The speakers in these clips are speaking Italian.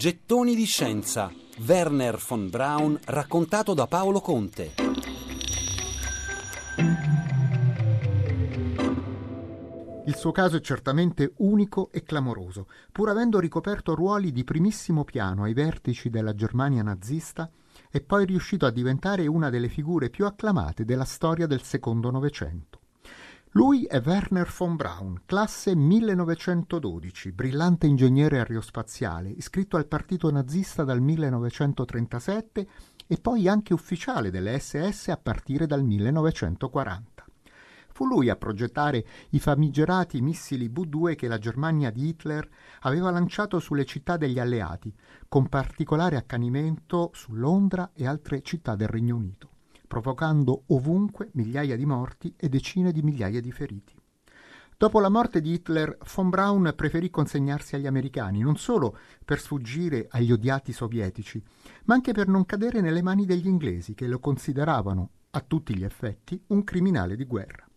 Gettoni di scienza. Werner von Braun raccontato da Paolo Conte. Il suo caso è certamente unico e clamoroso. Pur avendo ricoperto ruoli di primissimo piano ai vertici della Germania nazista, è poi riuscito a diventare una delle figure più acclamate della storia del secondo Novecento. Lui è Werner von Braun, classe 1912, brillante ingegnere aerospaziale, iscritto al partito nazista dal 1937 e poi anche ufficiale delle SS a partire dal 1940. Fu lui a progettare i famigerati missili V2 che la Germania di Hitler aveva lanciato sulle città degli alleati, con particolare accanimento su Londra e altre città del Regno Unito provocando ovunque migliaia di morti e decine di migliaia di feriti. Dopo la morte di Hitler, von Braun preferì consegnarsi agli americani, non solo per sfuggire agli odiati sovietici, ma anche per non cadere nelle mani degli inglesi, che lo consideravano, a tutti gli effetti, un criminale di guerra.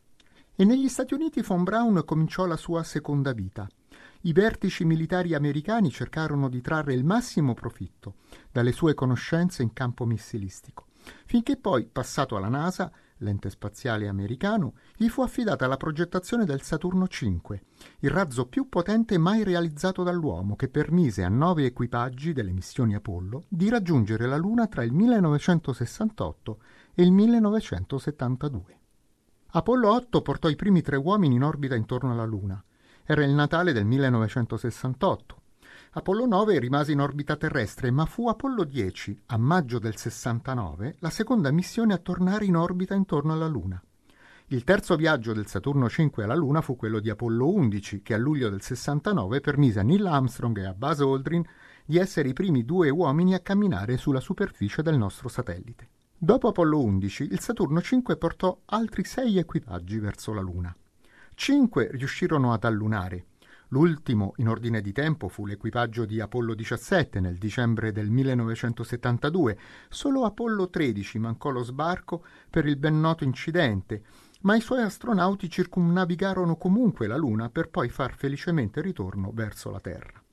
E negli Stati Uniti von Braun cominciò la sua seconda vita. I vertici militari americani cercarono di trarre il massimo profitto dalle sue conoscenze in campo missilistico finché poi, passato alla NASA, l'ente spaziale americano, gli fu affidata la progettazione del Saturno V, il razzo più potente mai realizzato dall'uomo, che permise a nove equipaggi delle missioni Apollo di raggiungere la Luna tra il 1968 e il 1972. Apollo 8 portò i primi tre uomini in orbita intorno alla Luna. Era il Natale del 1968 Apollo 9 rimase in orbita terrestre, ma fu Apollo 10, a maggio del 69, la seconda missione a tornare in orbita intorno alla Luna. Il terzo viaggio del Saturno 5 alla Luna fu quello di Apollo 11, che a luglio del 69 permise a Neil Armstrong e a Buzz Aldrin di essere i primi due uomini a camminare sulla superficie del nostro satellite. Dopo Apollo 11, il Saturno 5 portò altri sei equipaggi verso la Luna. Cinque riuscirono ad allunare, L'ultimo in ordine di tempo fu l'equipaggio di Apollo 17 nel dicembre del 1972. Solo Apollo 13 mancò lo sbarco per il ben noto incidente, ma i suoi astronauti circumnavigarono comunque la Luna per poi far felicemente ritorno verso la Terra.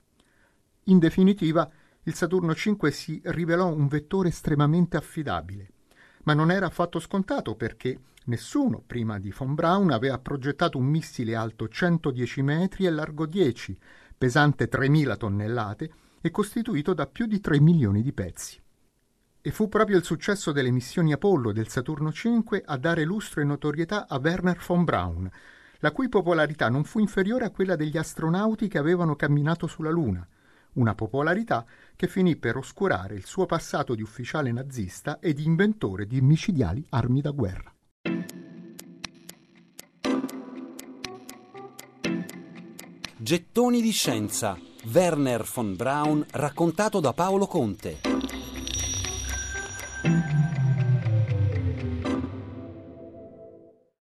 In definitiva, il Saturno V si rivelò un vettore estremamente affidabile, ma non era affatto scontato perché Nessuno prima di von Braun aveva progettato un missile alto 110 metri e largo 10, pesante 3.000 tonnellate e costituito da più di 3 milioni di pezzi. E fu proprio il successo delle missioni Apollo e del Saturno V a dare lustro e notorietà a Werner von Braun, la cui popolarità non fu inferiore a quella degli astronauti che avevano camminato sulla Luna, una popolarità che finì per oscurare il suo passato di ufficiale nazista e di inventore di micidiali armi da guerra. Gettoni di scienza. Werner von Braun raccontato da Paolo Conte.